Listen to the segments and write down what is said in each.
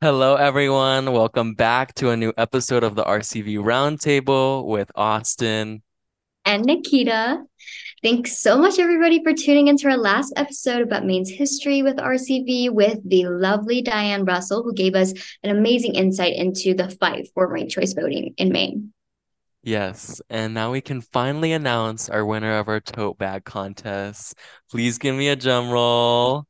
Hello, everyone. Welcome back to a new episode of the RCV Roundtable with Auston. And Nikita. Thanks so much, everybody, for tuning into our last episode about Maine's history with RCV with the lovely Diane Russell, who gave us an amazing insight into the fight for ranked choice voting in Maine. Yes, and now we can finally announce our winner of our tote bag contest. Please give me a drum roll.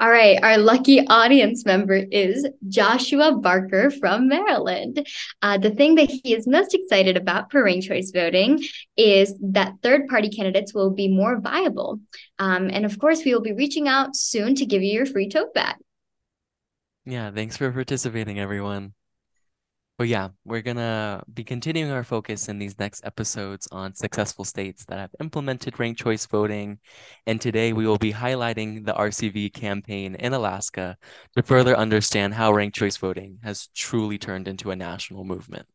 All right, our lucky audience member is Joshua Barker from Maryland. Uh, the thing that he is most excited about for ranked choice voting is that third party candidates will be more viable. Um, and of course, we will be reaching out soon to give you your free tote bag. Yeah, thanks for participating, everyone. But yeah, we're gonna be continuing our focus in these next episodes on successful states that have implemented ranked choice voting. And today we will be highlighting the RCV campaign in Alaska to further understand how ranked choice voting has truly turned into a national movement.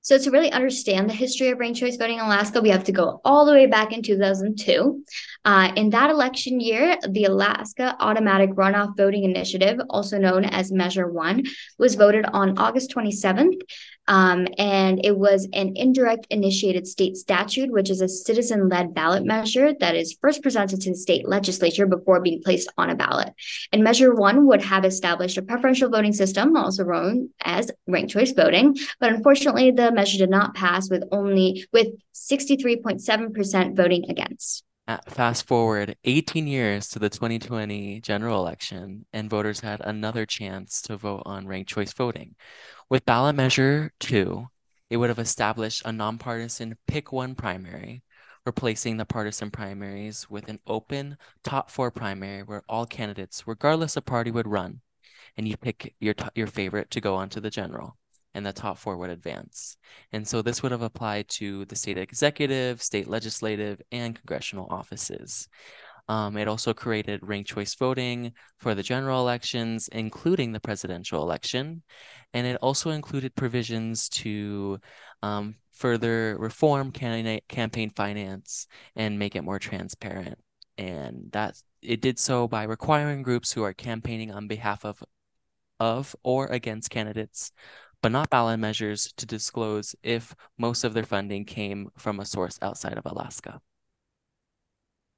So to really understand the history of ranked choice voting in Alaska, we have to go all the way back in 2002. Uh, in that election year, the Alaska Automatic Runoff Voting Initiative, also known as Measure One, was voted on August 27th. Um, and it was an indirect initiated state statute, which is a citizen led ballot measure that is first presented to the state legislature before being placed on a ballot. And Measure One would have established a preferential voting system, also known as ranked choice voting. But unfortunately, the measure did not pass with only with 63.7% voting against. Uh, fast forward 18 years to the 2020 general election, and voters had another chance to vote on ranked choice voting. With ballot measure two, it would have established a nonpartisan pick one primary, replacing the partisan primaries with an open top four primary where all candidates, regardless of party, would run, and you pick your your favorite to go on to the general and the top four would advance. And so this would have applied to the state executive, state legislative, and congressional offices. Um, it also created ranked choice voting for the general elections, including the presidential election. And it also included provisions to um, further reform candidate campaign finance and make it more transparent. And that it did so by requiring groups who are campaigning on behalf of of or against candidates but not ballot measures to disclose if most of their funding came from a source outside of Alaska.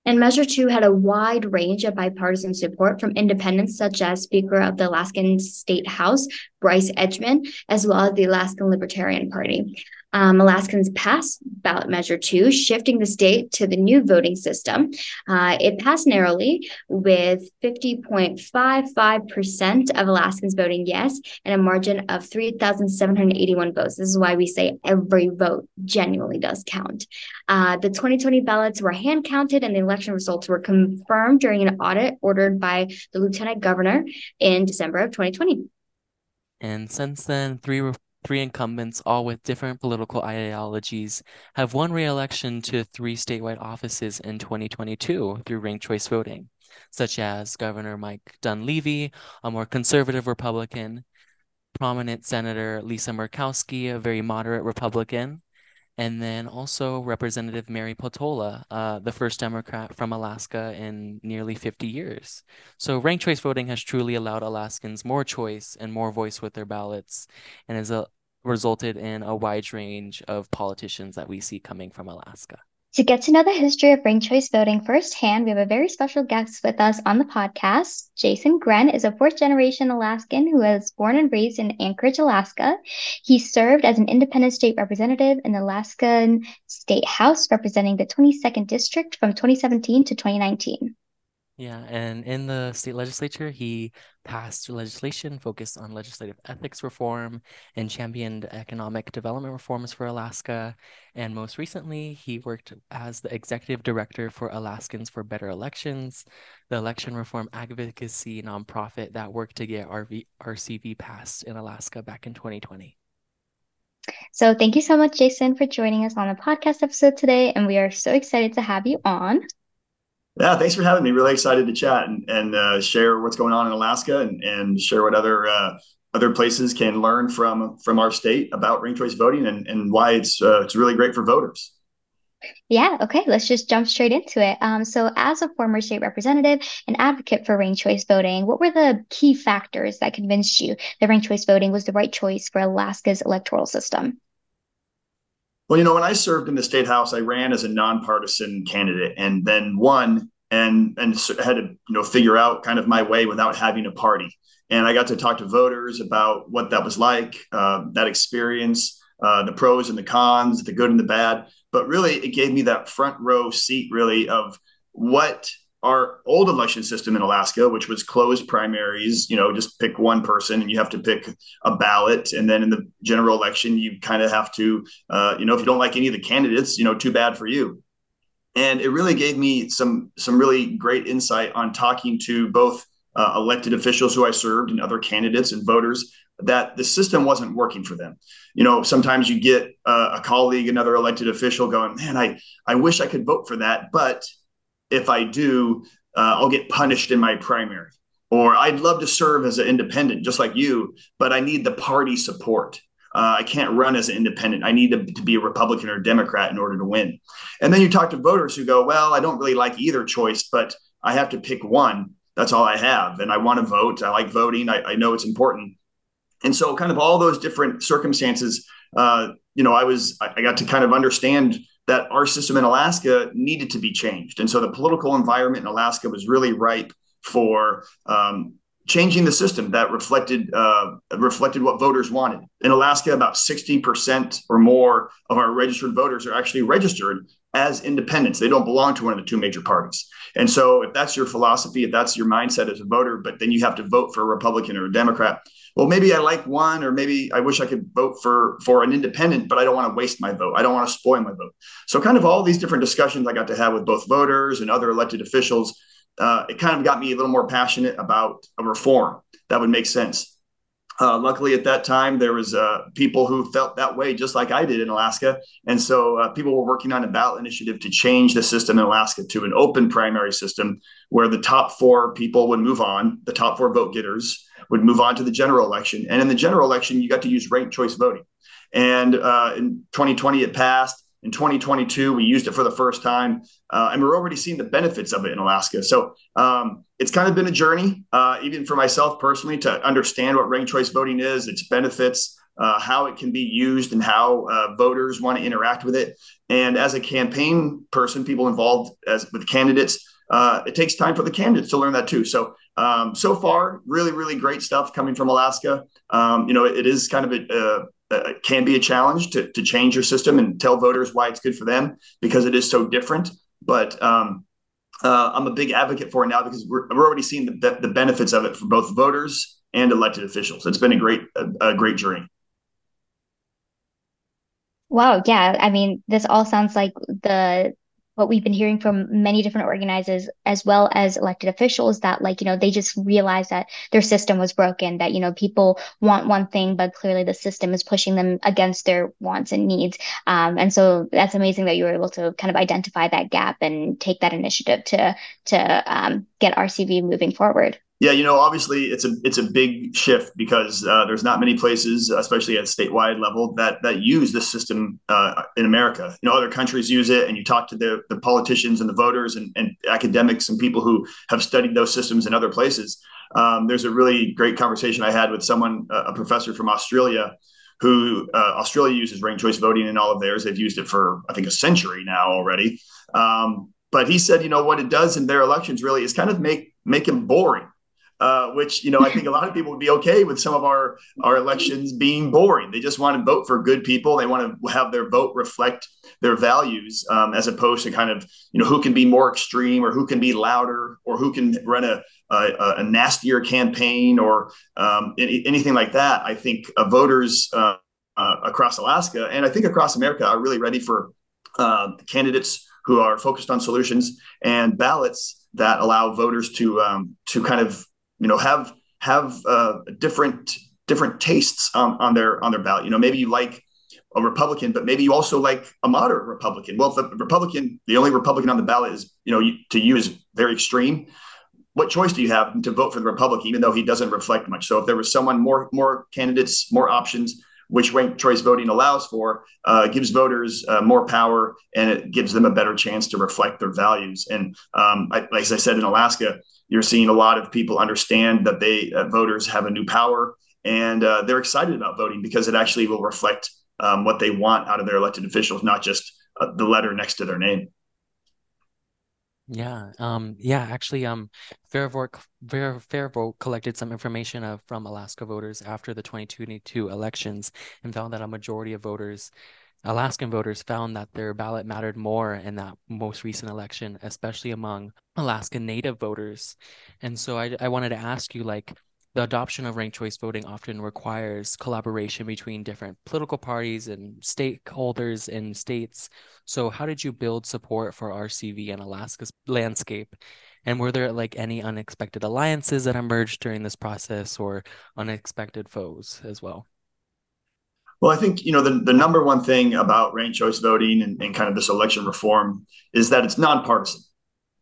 And Measure 2 had a wide range of bipartisan support from independents such as Speaker of the Alaskan State House, Bryce Edgmon, as well as the Alaskan Libertarian Party um, Alaskans passed ballot measure two, shifting the state to the new voting system. Uh, it passed narrowly with 50.55% of Alaskans voting yes and a margin of 3,781 votes. This is why we say every vote genuinely does count. Uh, the 2020 ballots were hand counted and the election results were confirmed during an audit ordered by the lieutenant governor in December of 2020. And since then, three three incumbents, all with different political ideologies, have won re-election to three statewide offices in 2022 through ranked choice voting, such as Governor Mike Dunleavy, a more conservative Republican, prominent Senator Lisa Murkowski, a very moderate Republican, and then also Representative Mary Peltola, uh, the first Democrat from Alaska in nearly 50 years. So ranked choice voting has truly allowed Alaskans more choice and more voice with their ballots, and has uh, resulted in a wide range of politicians that we see coming from Alaska. To get to know the history of ranked choice voting firsthand, we have a very special guest with us on the podcast. Jason Grenn is a fourth generation Alaskan who was born and raised in Anchorage, Alaska. He served as an independent state representative in the Alaskan State House, representing the 22nd District from 2017 to 2019. Yeah, and in the state legislature, he passed legislation focused on legislative ethics reform and championed economic development reforms for Alaska. And most recently, he worked as the executive director for Alaskans for Better Elections, the election reform advocacy nonprofit that worked to get RV- RCV passed in Alaska back in 2020. So, thank you so much, Jason, for joining us on the podcast episode today. And we are so excited to have you on. Yeah, thanks for having me. Really excited to chat and, and uh, share what's going on in Alaska and, and share what other uh, other places can learn from from our state about ranked choice voting and, and why it's uh, it's really great for voters. Yeah, okay, let's just jump straight into it. Um, so, as a former state representative and advocate for ranked choice voting, what were the key factors that convinced you that ranked choice voting was the right choice for Alaska's electoral system? Well, you know, when I served in the state house, I ran as a nonpartisan candidate and then won and and had to you know figure out kind of my way without having a party. And I got to talk to voters about what that was like, uh, that experience, uh, the pros and the cons, the good and the bad. But really, it gave me that front row seat, really, of what our old election system in Alaska, which was closed primaries, you know, just pick one person and you have to pick a ballot. And then in the general election, you kind of have to, uh, you know, if you don't like any of the candidates, you know, too bad for you. And it really gave me some some really great insight on talking to both uh, elected officials who I served and other candidates and voters that the system wasn't working for them. You know, sometimes you get uh, a colleague, another elected official going, man, I, I wish I could vote for that. But if I do, uh, I'll get punished in my primary. Or I'd love to serve as an independent, just like you, but I need the party support. Uh, I can't run as an independent. I need to, to, be a Republican or a Democrat in order to win. And then you talk to voters who go, well, I don't really like either choice, but I have to pick one. That's all I have. And I want to vote. I like voting. I, I know it's important. And so, kind of all those different circumstances, uh, you know, I was, I got to kind of understand that our system in Alaska needed to be changed. And so the political environment in Alaska was really ripe for um, changing the system that reflected uh, reflected what voters wanted. In Alaska, about 60% or more of our registered voters are actually registered as independents. They don't belong to one of the two major parties. And so if that's your philosophy, if that's your mindset as a voter, but then you have to vote for a Republican or a Democrat, well, maybe I like one, or maybe I wish I could vote for for an independent, but I don't want to waste my vote. I don't want to spoil my vote. So, kind of all these different discussions I got to have with both voters and other elected officials, uh, it kind of got me a little more passionate about a reform that would make sense. Uh, luckily, at that time, there was uh, people who felt that way, just like I did in Alaska, and so uh, people were working on a ballot initiative to change the system in Alaska to an open primary system, where the top four people would move on, the top four vote getters, would move on to the general election. And in the general election, you got to use ranked choice voting. And uh, in 2020, it passed. In 2022, we used it for the first time, uh, and we're already seeing the benefits of it in Alaska. So um, it's kind of been a journey, uh, even for myself personally, to understand what ranked choice voting is, its benefits, uh, how it can be used, and how uh, voters want to interact with it. And as a campaign person, people involved as with candidates, uh, it takes time for the candidates to learn that too. So um, so far, really, really great stuff coming from Alaska. Um, you know, it, is kind of a, a, can be a challenge to, to change your system and tell voters why it's good for them because it is so different. But um, uh, I'm a big advocate for it now because we're, we're already seeing the, the benefits of it for both voters and elected officials. It's been a great, a, a great journey. Wow, yeah. I mean, this all sounds like the what we've been hearing from many different organizers as well as elected officials that like you know they just realized that their system was broken that you know people want one thing but clearly the system is pushing them against their wants and needs. Um, and so that's amazing that you were able to kind of identify that gap and take that initiative to to um, get rcv moving forward yeah, you know, obviously it's a it's a big shift because uh, there's not many places, especially at statewide level, that that use this system uh, in America. You know, other countries use it, and you talk to the the politicians and the voters and, and academics and people who have studied those systems in other places. Um, there's a really great conversation I had with someone, a professor from Australia, who uh, Australia uses ranked choice voting in all of theirs. They've used it for I think a century now already. Um, but he said, you know, what it does in their elections really is kind of make make them boring uh, which you know I think a lot of people would be okay with some of our our elections being boring. They just want to vote for good people. They want to have their vote reflect their values, um, as opposed to kind of you know who can be more extreme or who can be louder or who can run a a, a nastier campaign or um, any, anything like that. I think uh, voters uh, uh, across Alaska and I think across America are really ready for uh, candidates who are focused on solutions and ballots that allow voters to um, to kind of you know have have uh, different different tastes on, on their on their ballot. You know, maybe you like a Republican, but maybe you also like a moderate Republican. Well, if the Republican, the only Republican on the ballot is, you know, to you is very extreme. What choice do you have to vote for the Republican, even though he doesn't reflect much? So if there was someone more more candidates, more options, which ranked choice voting allows for, uh, gives voters uh, more power and it gives them a better chance to reflect their values. And um, I, I said, in Alaska, you're seeing a lot of people understand that they uh, voters have a new power and uh, they're excited about voting because it actually will reflect um, what they want out of their elected officials, not just uh, the letter next to their name. Yeah, um, yeah, actually, um, Fairvote, Fair, Fairvote collected some information of, from Alaska voters after the 2022 elections and found that a majority of voters, Alaskan voters, found that their ballot mattered more in that most recent election, especially among Alaska Native voters. And so I, I wanted to ask you, like, the adoption of ranked choice voting often requires collaboration between different political parties and stakeholders in states. So, how did you build support for RCV in Alaska's landscape? And were there like any unexpected alliances that emerged during this process or unexpected foes as well? Well, I think you know the, the number one thing about ranked choice voting and, and kind of this election reform is that it's nonpartisan.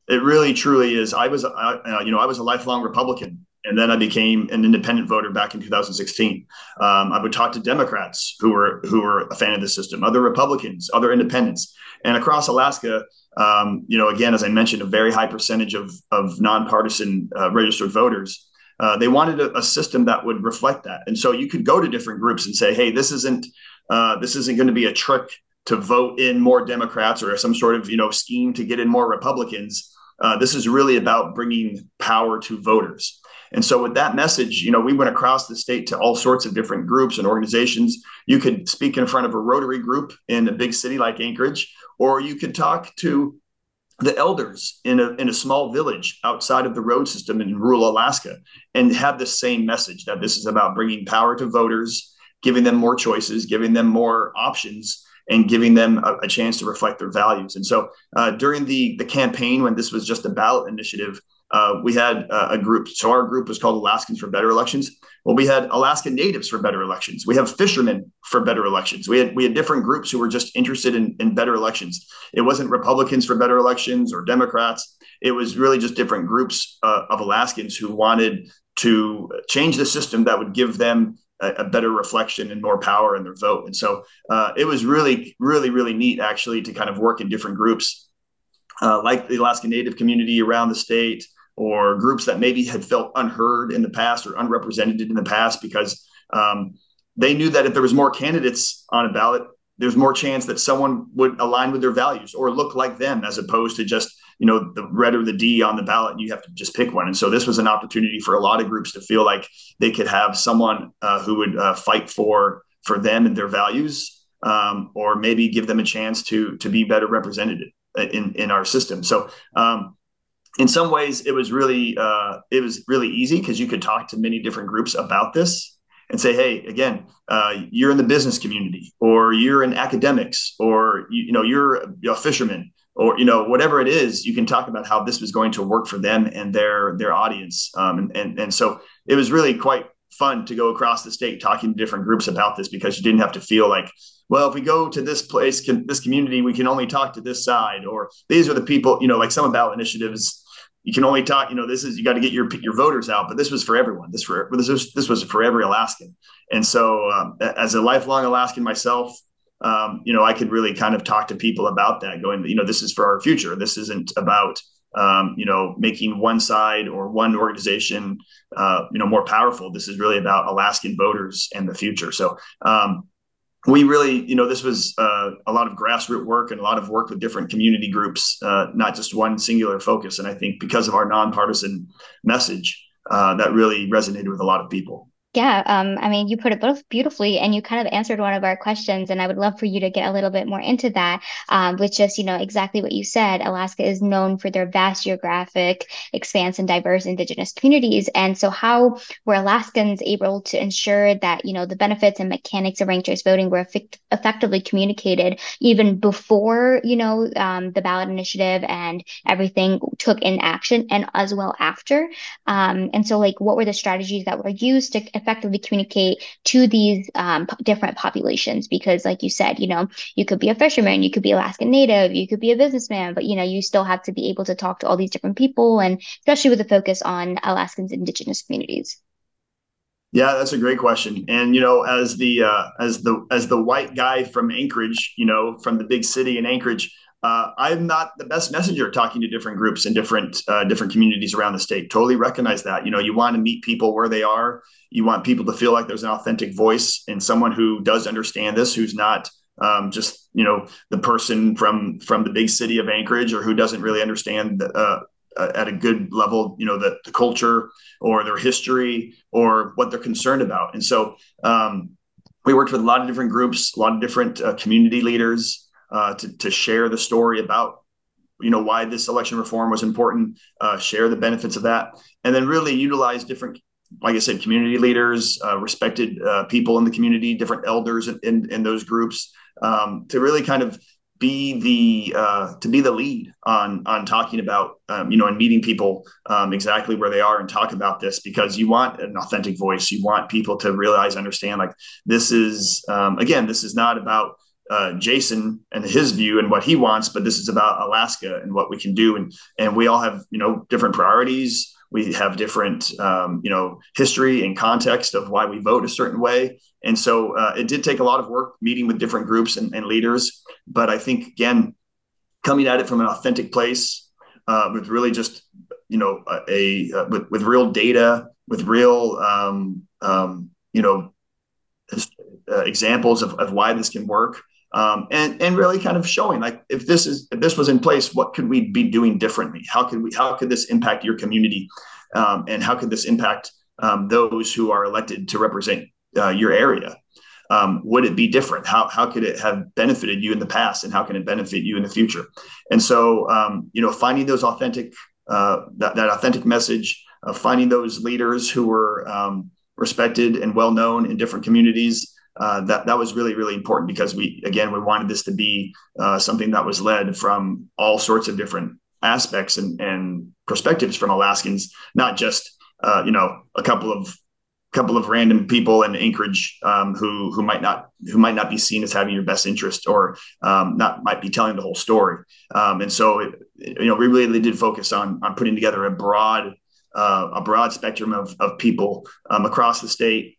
It really, truly is. I was, uh, you know, I was a lifelong Republican and then I became an independent voter back in 2016. Um, I would talk to Democrats who were who were a fan of the system, other Republicans, other independents, and across Alaska, um, you know, again, as I mentioned, a very high percentage of of nonpartisan uh, registered voters. Uh, they wanted a, a, system that would reflect that, and so you could go to different groups and say, "Hey, this isn't uh, this isn't going to be a trick to vote in more Democrats or some sort of you know scheme to get in more Republicans." Uh, this is really about bringing power to voters. And so with that message, you know, we went across the state to all sorts of different groups and organizations. You could speak in front of a Rotary group in a big city like Anchorage, or you could talk to the elders in a, in a small village outside of the road system in rural Alaska and have the same message that this is about bringing power to voters, giving them more choices, giving them more options, and giving them a, a chance to reflect their values. And so uh, during the, the campaign, when this was just a ballot initiative, uh, we had uh, a group. So our group was called Alaskans for Better Elections. Well, we had Alaska Natives for Better Elections. We have fishermen for better elections. We had we had different groups who were just interested in, in better elections. It wasn't Republicans for better elections or Democrats. It was really just different groups uh, of Alaskans who wanted to change the system that would give them a, a better reflection and more power in their vote. And so uh, it was really, really, really neat actually to kind of work in different groups. Uh, like the Alaska Native community around the state, or groups that maybe had felt unheard in the past or unrepresented in the past because um, they knew that if there was more candidates on a ballot there's more chance that someone would align with their values or look like them as opposed to just you know the red or the d on the ballot and you have to just pick one. And so this was an opportunity for a lot of groups to feel like they could have someone uh, who would uh, fight for for them and their values um, or maybe give them a chance to to be better represented in in our system. So um, in some ways it was really uh, it was really easy because you could talk to many different groups about this and say hey again uh, you're in the business community or you're in academics or you, you know you're a fisherman or you know whatever it is you can talk about how this was going to work for them and their their audience. Um, and, and and so it was really quite fun to go across the state talking to different groups about this because you didn't have to feel like well, if we go to this place, can, this community, we can only talk to this side, or these are the people, you know, like some ballot initiatives, you can only talk, you know, this is, you got to get your, your voters out, but this was for everyone. This for, this was, this was for every Alaskan. And so, um, as a lifelong Alaskan myself, um, you know, I could really kind of talk to people about that going, you know, this is for our future. This isn't about, um, you know, making one side or one organization, uh, you know, more powerful. This is really about Alaskan voters and the future. So, um, we really, you know, this was uh, a lot of grassroots work and a lot of work with different community groups, uh, not just one singular focus. And I think because of our nonpartisan message, uh, that really resonated with a lot of people. Yeah, um, I mean, you put it both beautifully, and you kind of answered one of our questions, and I would love for you to get a little bit more into that, um, with just you know exactly what you said. Alaska is known for their vast geographic expanse and diverse Indigenous communities, and so how were Alaskans able to ensure that you know the benefits and mechanics of ranked choice voting were effect- effectively communicated even before you know um, the ballot initiative and everything took in action, and as well after? Um, and so, like, what were the strategies that were used to effectively communicate to these um, different populations because like you said you know you could be a fisherman you could be alaskan native you could be a businessman but you know you still have to be able to talk to all these different people and especially with a focus on alaskans indigenous communities Yeah, that's a great question. And you know, as the uh, as the as the white guy from Anchorage, you know, from the big city in Anchorage, uh, I'm not the best messenger talking to different groups and different uh, different communities around the state. Totally recognize that. You know, you want to meet people where they are. You want people to feel like there's an authentic voice and someone who does understand this, who's not um, just you know the person from from the big city of Anchorage or who doesn't really understand uh, uh, at a good level, you know, the, the culture or their history or what they're concerned about. And so um, we worked with a lot of different groups, a lot of different uh, community leaders uh, to, to share the story about, you know, why this election reform was important, uh, share the benefits of that, and then really utilize different like I said, community leaders, uh, respected uh, people in the community, different elders in, in, in those groups, um, to really kind of be the uh, to be the lead on on talking about um, you know and meeting people um, exactly where they are and talk about this because you want an authentic voice. You want people to realize understand like this is um, again this is not about uh, Jason and his view and what he wants but this is about Alaska and what we can do. And and we all have you know different priorities we have different um, you know history and context of why we vote a certain way. And so uh, it did take a lot of work meeting with different groups and, and leaders. But i think again coming at it from an authentic place uh, with really just you know a, a uh, with, with real data with real um, um, you know uh, examples of, of why this can work um, and and really kind of showing like if this is if this was in place, what could we be doing differently? How could we how could this impact your community, um, and how could this impact um, those who are elected to represent uh, your area? Um, would it be different? How how could it have benefited you in the past, and how can it benefit you in the future? And so um, you know, finding those authentic uh, that, that authentic message, uh, finding those leaders who were um, respected and well known in different communities uh, that that was really really important because we again we wanted this to be uh, something that was led from all sorts of different aspects and, and perspectives from Alaskans, not just uh, you know a couple of couple of random people in Anchorage um, who who might not who might not be seen as having your best interest or um, not might be telling the whole story. Um, and so it, you know we really did focus on on putting together a broad uh, a broad spectrum of of people um, across the state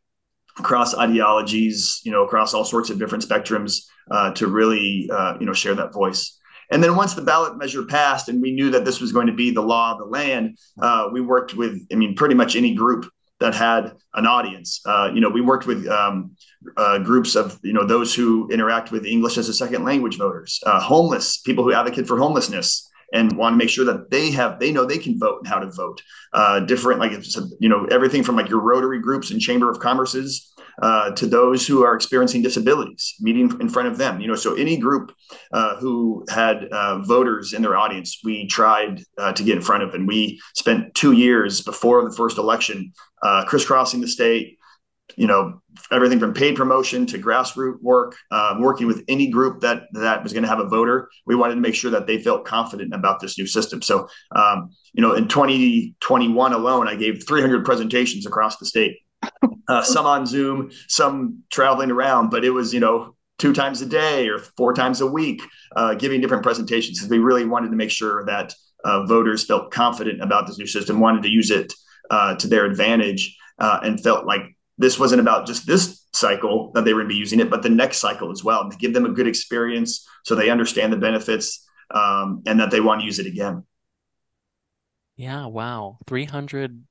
across ideologies, you know, across all sorts of different spectrums uh, to really, uh, you know, share that voice. And then once the ballot measure passed and we knew that this was going to be the law of the land, uh, we worked with, I mean, pretty much any group that had an audience. Uh, you know, we worked with um, uh, groups of, you know, those who interact with English as a second language voters, uh, homeless, people who advocate for homelessness, and want to make sure that they have they know they can vote and how to vote. Uh, different like it's you know everything from like your Rotary groups and Chamber of Commerce's uh, to those who are experiencing disabilities, meeting in front of them. You know, so any group uh, who had uh, voters in their audience, we tried uh, to get in front of, and we spent two years before the first election uh, crisscrossing the state, you know everything from paid promotion to grassroots work um, working with any group that that was going to have a voter we wanted to make sure that they felt confident about this new system. So um, you know in 2021 alone i gave 300 presentations across the state. Uh, some on zoom some traveling around but it was you know two times a day or four times a week uh, giving different presentations because we really wanted to make sure that uh, voters felt confident about this new system wanted to use it uh, to their advantage uh, and felt like this wasn't about just this cycle that they were going to be using it, but the next cycle as well, to give them a good experience so they understand the benefits um, and that they want to use it again. Yeah, wow. 300,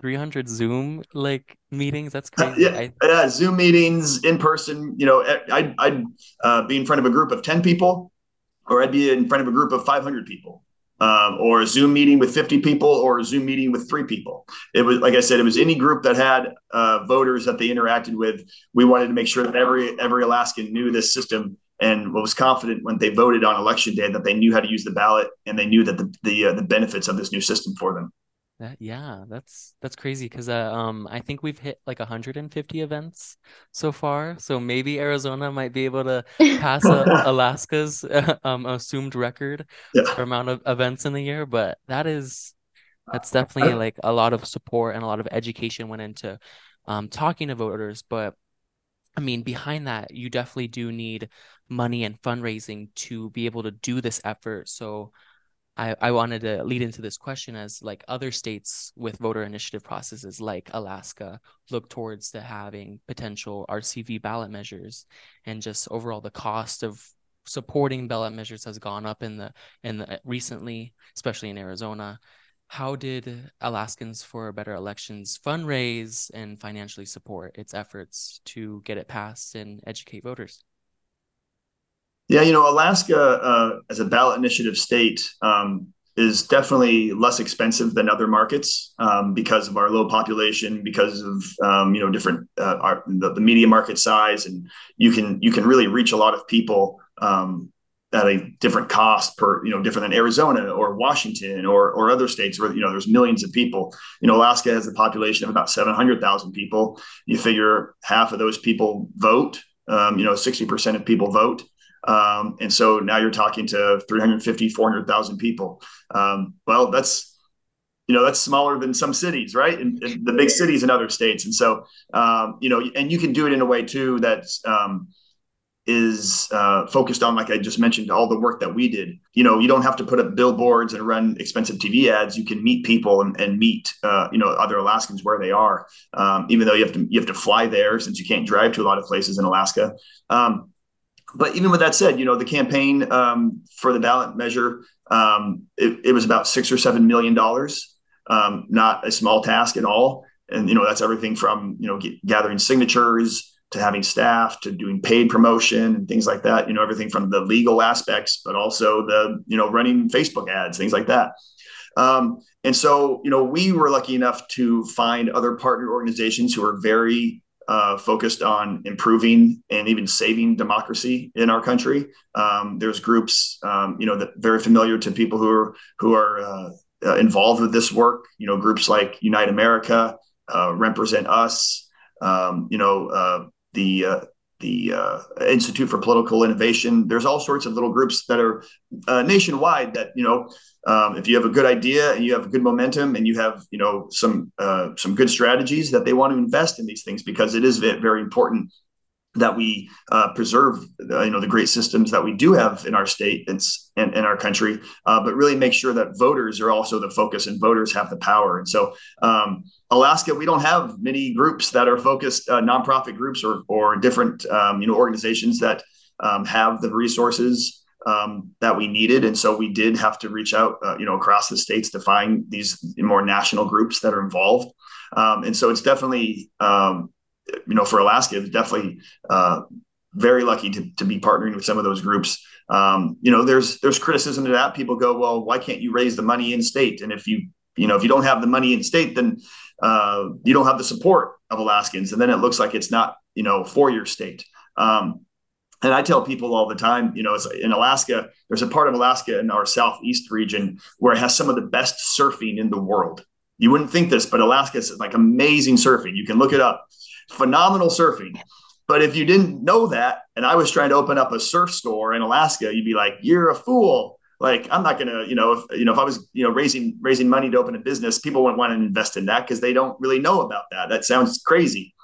300 Zoom like meetings. That's crazy. yeah, I... yeah, Zoom meetings in person. You know, I'd, I'd uh, be in front of a group of 10 people or I'd be in front of a group of 500 people um, or a Zoom meeting with 50 people or a Zoom meeting with three people. It was, like I said, it was any group that had uh, voters that they interacted with. We wanted to make sure that every every Alaskan knew this system and was confident when they voted on election day that they knew how to use the ballot and they knew that the the, uh, the benefits of this new system for them. That yeah, that's that's crazy because uh, um I think we've hit like 150 events so far. So maybe Arizona might be able to pass uh, Alaska's uh, um assumed record yeah. for amount of events in the year. But that is that's definitely like a lot of support and a lot of education went into um talking to voters. But I mean, behind that, you definitely do need money and fundraising to be able to do this effort. So I, I wanted to lead into this question as like other states with voter initiative processes like Alaska look towards to having potential RCV ballot measures and just overall the cost of supporting ballot measures has gone up in the in the recently, especially in Arizona. How did Alaskans for Better Elections fundraise and financially support its efforts to get it passed and educate voters? Yeah, you know, Alaska uh, as a ballot initiative state um, is definitely less expensive than other markets um, because of our low population, because of um, you know different uh, our, the, the, media market size, and you can you can really reach a lot of people um, at a different cost per you know different than Arizona or Washington or or other states where you know there's millions of people. You know, Alaska has a population of about seven hundred thousand people. You figure half of those people vote. Um, you know, sixty percent of people vote. Um, and so now you're talking to 350, 400,000 people. Um, well, that's, you know, that's smaller than some cities, right? And, in the big cities in other states. And so, um, you know, and you can do it in a way too that um, is uh, focused on, like I just mentioned, all the work that we did. You know, you don't have to put up billboards and run expensive TV ads. You can meet people and, and meet, uh, you know, other Alaskans where they are, um, even though you have to you have to fly there since you can't drive to a lot of places in Alaska. But even with that said, you know, the campaign um, for the ballot measure, um, it, it, was about six or seven million dollars. Um, not a small task at all. And you know, that's everything from you know get, gathering signatures to having staff to doing paid promotion and things like that. You know, everything from the legal aspects, but also the you know running Facebook ads, things like that. Um, and so, you know, we were lucky enough to find other partner organizations who are very uh, focused on improving and even saving democracy in our country. Um, there's groups, um, you know, that very familiar to people who are who are uh, uh, involved with this work. You know, groups like Unite America, uh, Represent Us. Um, you know, uh, the uh, the uh, Institute for Political Innovation. There's all sorts of little groups that are uh, nationwide that you know um, if you have a good idea and you have good momentum and you have you know some uh, some good strategies that they want to invest in these things because it is very important that we uh, preserve uh, you know the great systems that we do have in our state and in, in our country uh, but really make sure that voters are also the focus and voters have the power and so um, alaska we don't have many groups that are focused uh, nonprofit groups or, or different um, you know organizations that um, have the resources um, that we needed, and so we did have to reach out, uh, you know, across the states to find these more national groups that are involved. Um, and so it's definitely, um, you know, for Alaska, it's definitely uh, very lucky to, to be partnering with some of those groups. Um, you know, there's there's criticism to that. People go, well, why can't you raise the money in state? And if you you know if you don't have the money in state, then uh, you don't have the support of Alaskans, and then it looks like it's not you know for your state. Um, and I tell people all the time, you know, in Alaska, there's a part of Alaska in our southeast region where it has some of the best surfing in the world. You wouldn't think this, but Alaska is like amazing surfing. You can look it up. Phenomenal surfing. But if you didn't know that, and I was trying to open up a surf store in Alaska, you'd be like, "You're a fool." Like I'm not gonna, you know, if you know, if I was, you know, raising raising money to open a business, people wouldn't want to invest in that because they don't really know about that. That sounds crazy.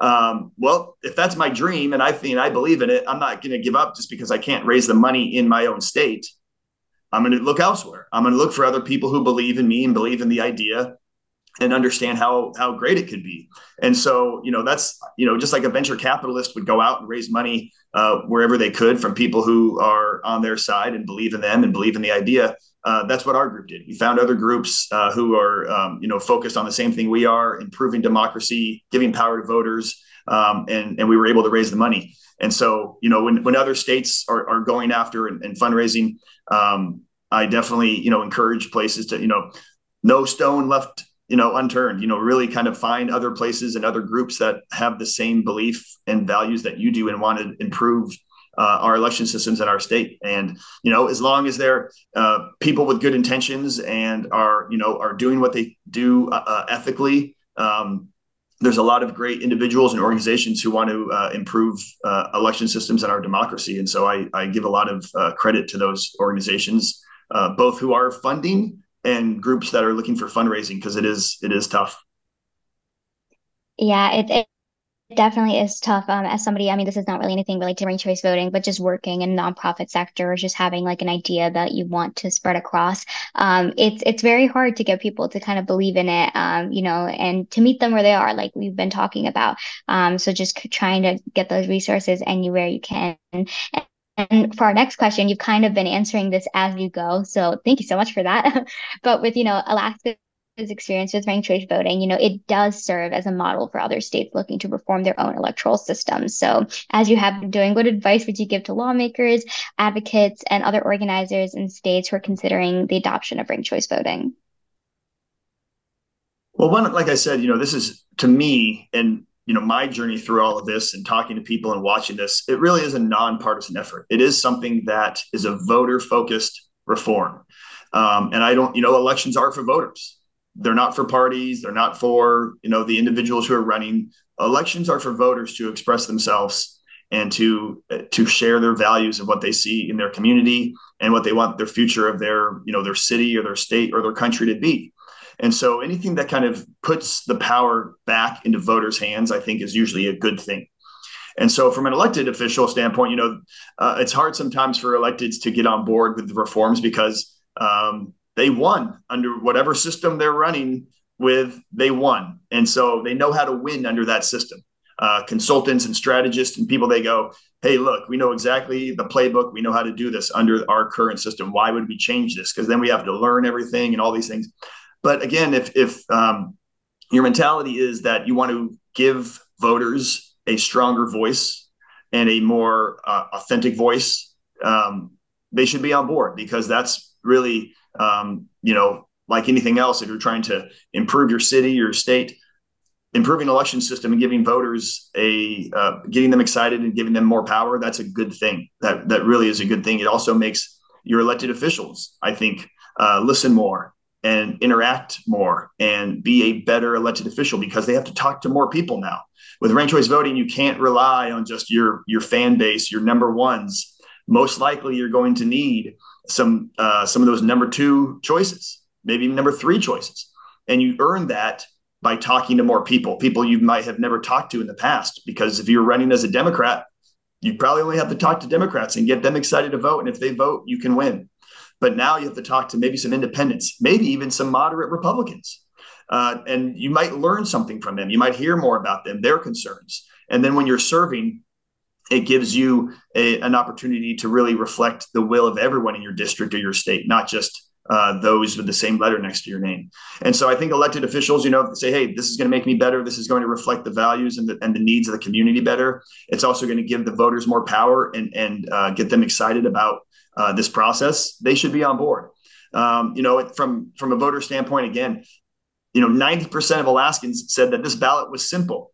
Um, well, if that's my dream and I think I believe in it, I'm not to give up just because I can't raise the money in my own state. I'm going to look elsewhere. I'm going to look for other people who believe in me and believe in the idea and understand how how great it could be. And so, you know, that's you know, just like a venture capitalist would go out and raise money uh, wherever they could from people who are on their side and believe in them and believe in the idea. Uh, that's what our group did. We found other groups uh, who are, um, you know, focused on the same thing we are, improving democracy, giving power to voters, um, and and we were able to raise the money. And so, you know, when when other states are, are going after and, and fundraising, um, I definitely, you know, encourage places to, you know, no stone left, you know, unturned. You know, really kind of find other places and other groups that have the same belief and values that you do and want to improve uh, our election systems in our state. And you know, as long as they're uh, people with good intentions and are you know are doing what they do uh, uh ethically. Um, there's a lot of great individuals and organizations who want to uh, improve uh, election systems and our democracy. And so I, I give a lot of credit to those organizations, both who are funding and groups that are looking for fundraising because it is it is tough. Yeah, it, it definitely is tough. Um, as somebody, I mean, this is not really anything related to ranked choice voting, but just working in nonprofit sector, or just having like an idea that you want to spread across. Um, it's it's very hard to get people to kind of believe in it. Um, you know, and to meet them where they are, like we've been talking about. Um, so just trying to get those resources anywhere you can. And, and for our next question, you've kind of been answering this as you go. So thank you so much for that. but with, you know, Alaska's experience with ranked choice voting, you know, it does serve as a model for other states looking to reform their own electoral systems. So, as you have been doing, what advice would you give to lawmakers, advocates, and other organizers in states who are considering the adoption of ranked choice voting? Well, one, like I said, you know, this is to me, and you know, my journey through all of this and talking to people and watching this, it really is a nonpartisan effort. It is something that is a voter focused reform. Um, and I don't, you know, elections are for voters they're not for parties they're not for you know the individuals who are running elections are for voters to express themselves and to to share their values of what they see in their community and what they want their future of their you know their city or their state or their country to be and so anything that kind of puts the power back into voters hands i think is usually a good thing and so, from an elected official standpoint, you know, uh, it's hard sometimes for electeds to get on board with the reforms because um, they won under whatever system they're running with, they won. And so they know how to win under that system. Uh, consultants and strategists and people, they go, hey, look, we know exactly the playbook. We know how to do this under our current system. Why would we change this? Because then we have to learn everything and all these things. But again, if, if um, your mentality is that you want to give voters a stronger voice and a more uh, authentic voice, um, they should be on board because that's really um, you know, like anything else, if you're trying to improve your city, your state, improving election system and giving voters a uh, getting them excited and giving them more power, that's a good thing. That that really is a good thing. It also makes your elected officials, I think, uh, listen more and interact more and be a better elected official because they have to talk to more people now. With ranked choice voting, you can't rely on just your your fan base, your number ones. Most likely, you're going to need some uh, some of those number two choices, maybe even number three choices, and you earn that by talking to more people, people you might have never talked to in the past. Because if you're running as a Democrat, you probably only have to talk to Democrats and get them excited to vote, and if they vote, you can win. But now you have to talk to maybe some independents, maybe even some moderate Republicans. Uh, and you might learn something from them. You might hear more about them, their concerns. And then when you're serving, it gives you a, an opportunity to really reflect the will of everyone in your district or your state, not just uh, those with the same letter next to your name. And so I think elected officials, you know, say, hey, this is going to make me better. This is going to reflect the values and the, and the needs of the community better. It's also going to give the voters more power and, and uh, get them excited about uh, this process. They should be on board. Um, you know, from from a voter standpoint, again, you know, 90% of Alaskans said that this ballot was simple.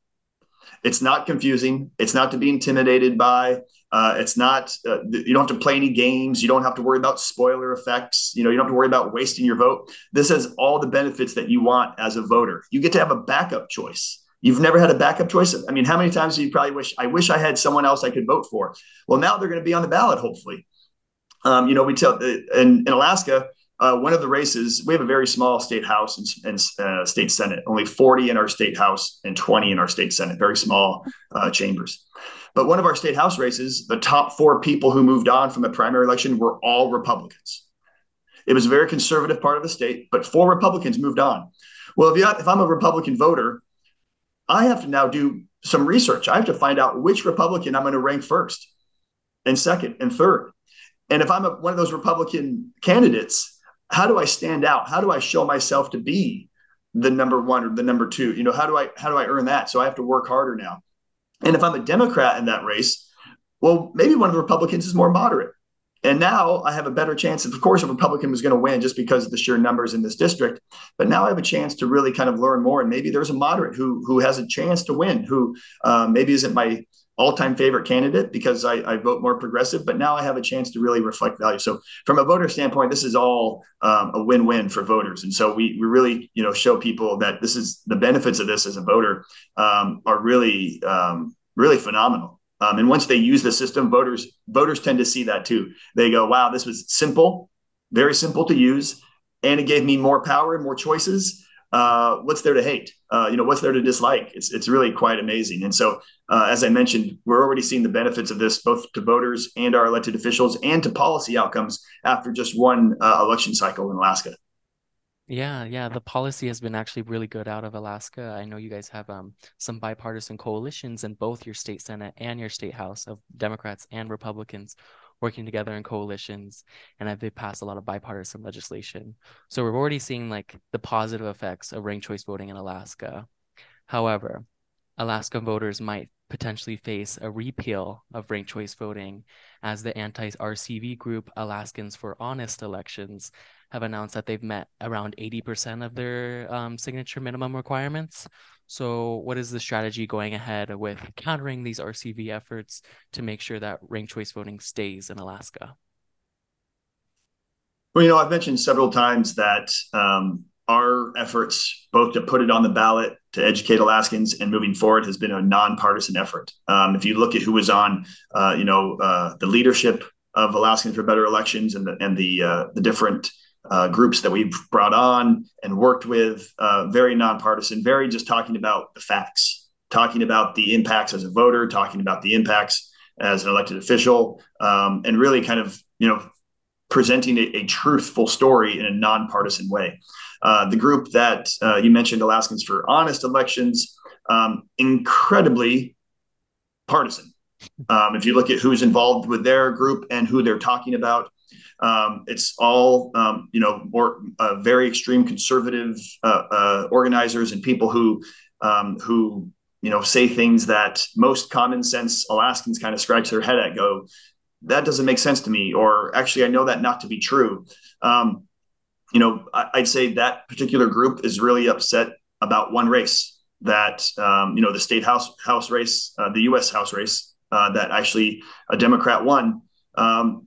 It's not confusing. It's not to be intimidated by. Uh, it's not. Uh, you don't have to play any games. You don't have to worry about spoiler effects. You know, you don't have to worry about wasting your vote. This has all the benefits that you want as a voter. You get to have a backup choice. You've never had a backup choice. I mean, how many times do you probably wish? I wish I had someone else I could vote for. Well, now they're going to be on the ballot, hopefully. Um, you know, we tell in, in Alaska, uh, one of the races, we have a very small state house and, and uh, state senate, only 40 in our state house and 20 in our state senate, very small uh, chambers. But one of our state house races, the top four people who moved on from the primary election were all Republicans. It was a very conservative part of the state, but four Republicans moved on. Well, if, you, if I'm a Republican voter, I have to now do some research. I have to find out which Republican I'm going to rank first and second and third. And if I'm a, one of those Republican candidates, how do I stand out? How do I show myself to be the number one or the number two? You know, how do I how do I earn that? So I have to work harder now. And if I'm a Democrat in that race, well, maybe one of the Republicans is more moderate. And now I have a better chance. Of course, a Republican was going to win just because of the sheer numbers in this district. But now I have a chance to really kind of learn more. And maybe there's a moderate who who has a chance to win, who um, maybe isn't my all-time favorite candidate because I, I, vote more progressive, but now I have a chance to really reflect value. So from a voter standpoint, this is all um, a win-win for voters. And so we, we really, you know, show people that this is the benefits of this as a voter um, are really, um, really phenomenal. Um, and once they use the system, voters, voters tend to see that too. They go, wow, this was simple, very simple to use. And it gave me more power and more choices. uh, what's there to hate? Uh, you know, what's there to dislike? It's it's really quite amazing. And so, uh, as I mentioned, we're already seeing the benefits of this both to voters and our elected officials, and to policy outcomes after just one uh, election cycle in Alaska. Yeah, yeah, the policy has been actually really good out of Alaska. I know you guys have um, some bipartisan coalitions in both your state Senate and your state House of Democrats and Republicans working together in coalitions, and they've passed a lot of bipartisan legislation. So we're already seeing like the positive effects of ranked choice voting in Alaska. However, Alaska voters might potentially face a repeal of ranked choice voting as the anti-RCV group Alaskans for Honest Elections have announced that they've met around 80% of their um, signature minimum requirements. So, what is the strategy going ahead with countering these RCV efforts to make sure that ranked choice voting stays in Alaska? Well, you know, I've mentioned several times that um, our efforts, both to put it on the ballot, to educate Alaskans, and moving forward, has been a nonpartisan effort. Um, if you look at who was on, uh, you know, uh, the leadership of Alaskans for Better Elections and the and the uh, the different uh, groups that we've brought on and worked with, uh, very nonpartisan, very just talking about the facts, talking about the impacts as a voter, talking about the impacts as an elected official, um, and really kind of you know presenting a, a truthful story in a nonpartisan way. Uh, the group that uh, you mentioned, Alaskans for Honest Elections, um, incredibly partisan. Um, if you look at who's involved with their group and who they're talking about, um, it's all um, you know more uh, very extreme conservative uh, uh, organizers and people who um, who you know say things that most common sense Alaskans kind of scratch their head at. Go, that doesn't make sense to me, or actually I know that not to be true. Um, you know, I, would say that particular group is really upset about one race that um, you know the state house house race, uh, the U.S. House race uh, that actually a Democrat won. Um,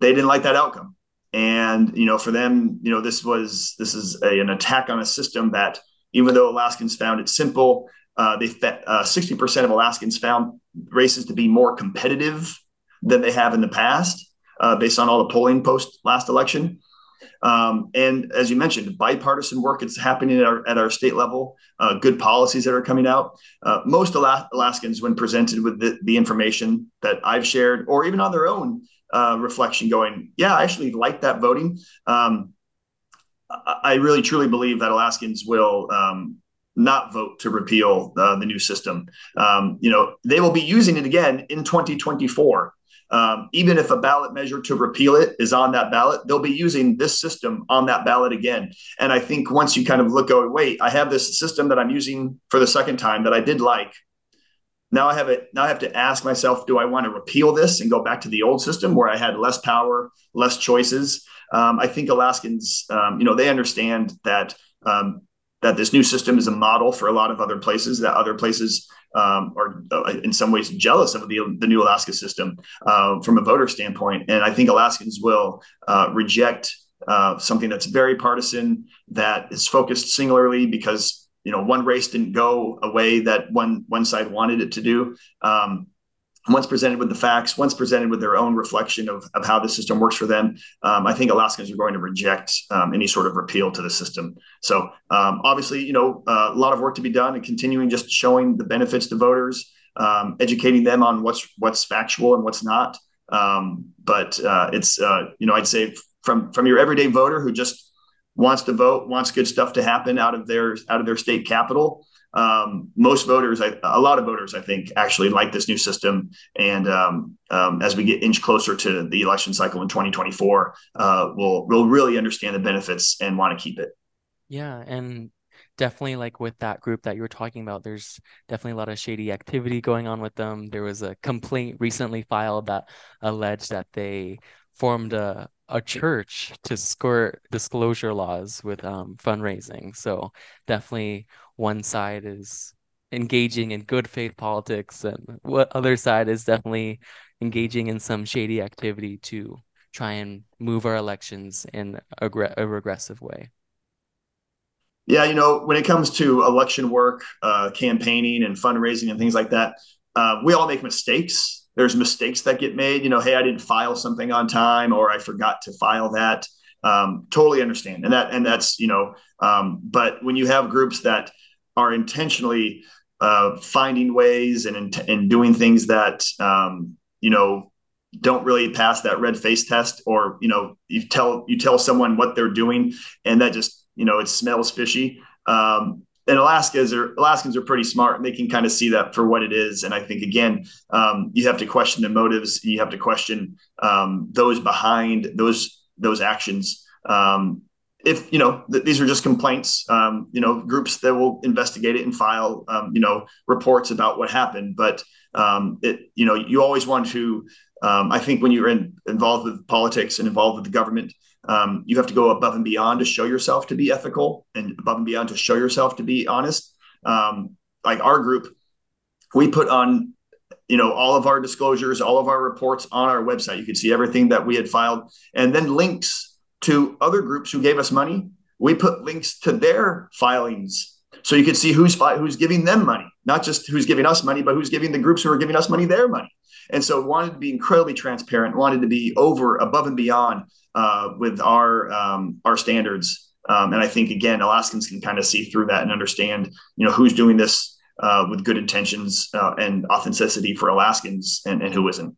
they didn't like that outcome. And you know, for them, you know, this was this is a, an attack on a system that, even though Alaskans found it simple, uh, they uh, sixty percent of Alaskans found races to be more competitive than they have in the past, uh, based on all the polling post last election. Um, and as you mentioned, bipartisan work is happening at our, at our state level, uh, good policies that are coming out. Uh, most Alaskans, when presented with the, the, information that I've shared, or even on their own, uh, reflection going, yeah, I actually like that voting. Um, I really truly believe that Alaskans will um, not vote to repeal uh, the new system. Um, you know, they will be using it again in 2024. Um, even if a ballot measure to repeal it is on that ballot, they'll be using this system on that ballot again. And I think once you kind of look, oh, wait, I have this system that I'm using for the second time that I did like. Now I have it. Now I have to ask myself: Do I want to repeal this and go back to the old system where I had less power, less choices? Um, I think Alaskans, um, you know, they understand that um, that this new system is a model for a lot of other places. That other places um, are, uh, in some ways, jealous of the the new Alaska system uh, from a voter standpoint. And I think Alaskans will uh, reject uh, something that's very partisan, that is focused singularly because you know one race didn't go a way that one one side wanted it to do um, once presented with the facts once presented with their own reflection of, of how the system works for them um, i think alaskans are going to reject um, any sort of repeal to the system so um, obviously you know uh, a lot of work to be done and continuing just showing the benefits to voters um, educating them on what's what's factual and what's not um, but uh, it's uh, you know i'd say from from your everyday voter who just wants to vote, wants good stuff to happen out of their out of their state capital. Um, most voters, I, a lot of voters, I think, actually like this new system. And um, um, as we get inch closer to the election cycle in 2024, uh, we'll we'll really understand the benefits and want to keep it. Yeah, and definitely like with that group that you were talking about there's definitely a lot of shady activity going on with them there was a complaint recently filed that alleged that they formed a a church to skirt disclosure laws with um, fundraising. So definitely one side is engaging in good faith politics, and what other side is definitely engaging in some shady activity to try and move our elections in a, a regressive way. Yeah, you know, when it comes to election work, uh, campaigning, and fundraising and things like that, uh, we all make mistakes there's mistakes that get made. You know, hey, I didn't file something on time, or I forgot to file that. Um, totally understand, and that and that's you know, um, but when you have groups that are intentionally uh, finding ways and and doing things that um, you know don't really pass that red face test, or you know, you tell you tell someone what they're doing, and that just you know it smells fishy. Um, and Alaskans are Alaskans are pretty smart and they can kind of see that for what it is. And I think again, um, you have to question the motives. You have to question um, those behind those those actions. Um, if you know th- these are just complaints, um, you know groups that will investigate it and file um, you know reports about what happened. But um, it you know you always want to. I think when you're in, involved with politics and involved with the government, um, you have to go above and beyond to show yourself to be ethical and above and beyond to show yourself to be honest. Um, like our group, we put on, you know, all of our disclosures, all of our reports on our website. You could see everything that we had filed, and then links to other groups who gave us money. We put links to their filings, so you could see who's who's giving them money, not just who's giving us money, but who's giving the groups who are giving us money their money. And so wanted to be incredibly transparent, wanted to be over, above and beyond uh, with our um, our standards. Um, and I think again, Alaskans can kind of see through that and understand, you know, who's doing this uh, with good intentions uh, and authenticity for Alaskans and, and who isn't.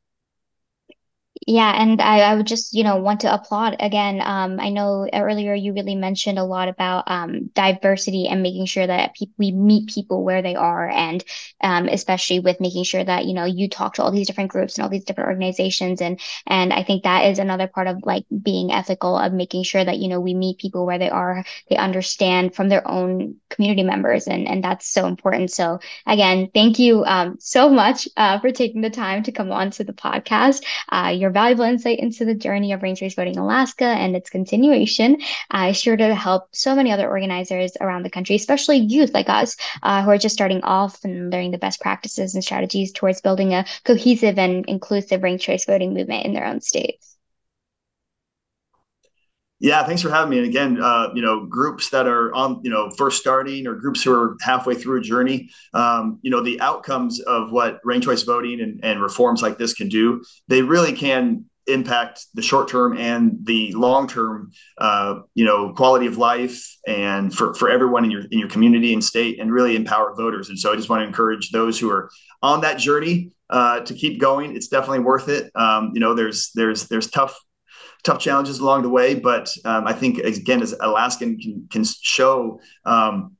Yeah, and I, I would just, you know, want to applaud again. Um, I know earlier you really mentioned a lot about um, diversity and making sure that pe- we meet people where they are, and um, especially with making sure that you know you talk to all these different groups and all these different organizations, and and I think that is another part of like being ethical of making sure that you know we meet people where they are, they understand from their own community members, and and that's so important. So again, thank you um, so much uh, for taking the time to come on to the podcast. Uh, your valuable insight into the journey of choice voting in Alaska and its continuation uh, is sure to help so many other organizers around the country, especially youth like us uh, who are just starting off and learning the best practices and strategies towards building a cohesive and inclusive ranked choice voting movement in their own states. Yeah, thanks for having me. And again, uh, you know, groups that are on, you know, first starting or groups who are halfway through a journey, um, you know, the outcomes of what ranked choice voting and, and reforms like this can do, they really can impact the short term and the long term, uh, you know, quality of life and for, for everyone in your in your community and state, and really empower voters. And so, I just want to encourage those who are on that journey uh, to keep going. It's definitely worth it. Um, you know, there's there's there's tough tough challenges along the way, but um, I think again, as Alaskan can can show, um,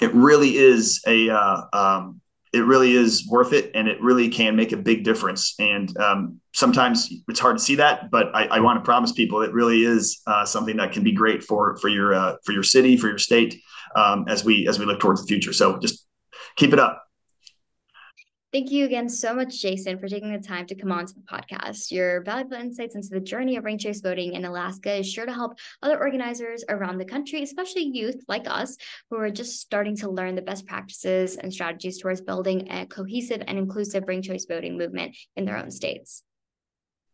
it really is a uh, um, it really is worth it, and it really can make a big difference. And um, sometimes it's hard to see that, but I, I want to promise people it really is uh, something that can be great for for your uh, for your city, for your state, um, as we as we look towards the future. So just keep it up. Thank you again so much, Jason, for taking the time to come on to the podcast. Your valuable insights into the journey of ranked choice voting in Alaska is sure to help other organizers around the country, especially youth like us, who are just starting to learn the best practices and strategies towards building a cohesive and inclusive ranked choice voting movement in their own states.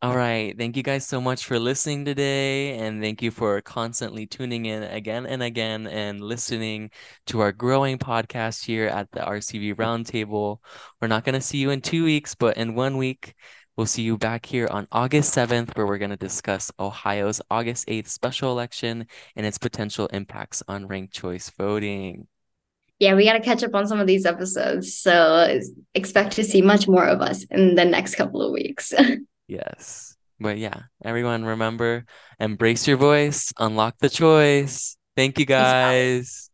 All right. Thank you guys so much for listening today. And thank you for constantly tuning in again and again and listening to our growing podcast here at the RCV Roundtable. We're not going to see you in two weeks, but in one week, we'll see you back here on August 7th, where we're going to discuss Ohio's August 8th special election and its potential impacts on ranked choice voting. Yeah, we got to catch up on some of these episodes. So expect to see much more of us in the next couple of weeks. Yes. But yeah, everyone remember embrace your voice, unlock the choice. Thank you guys.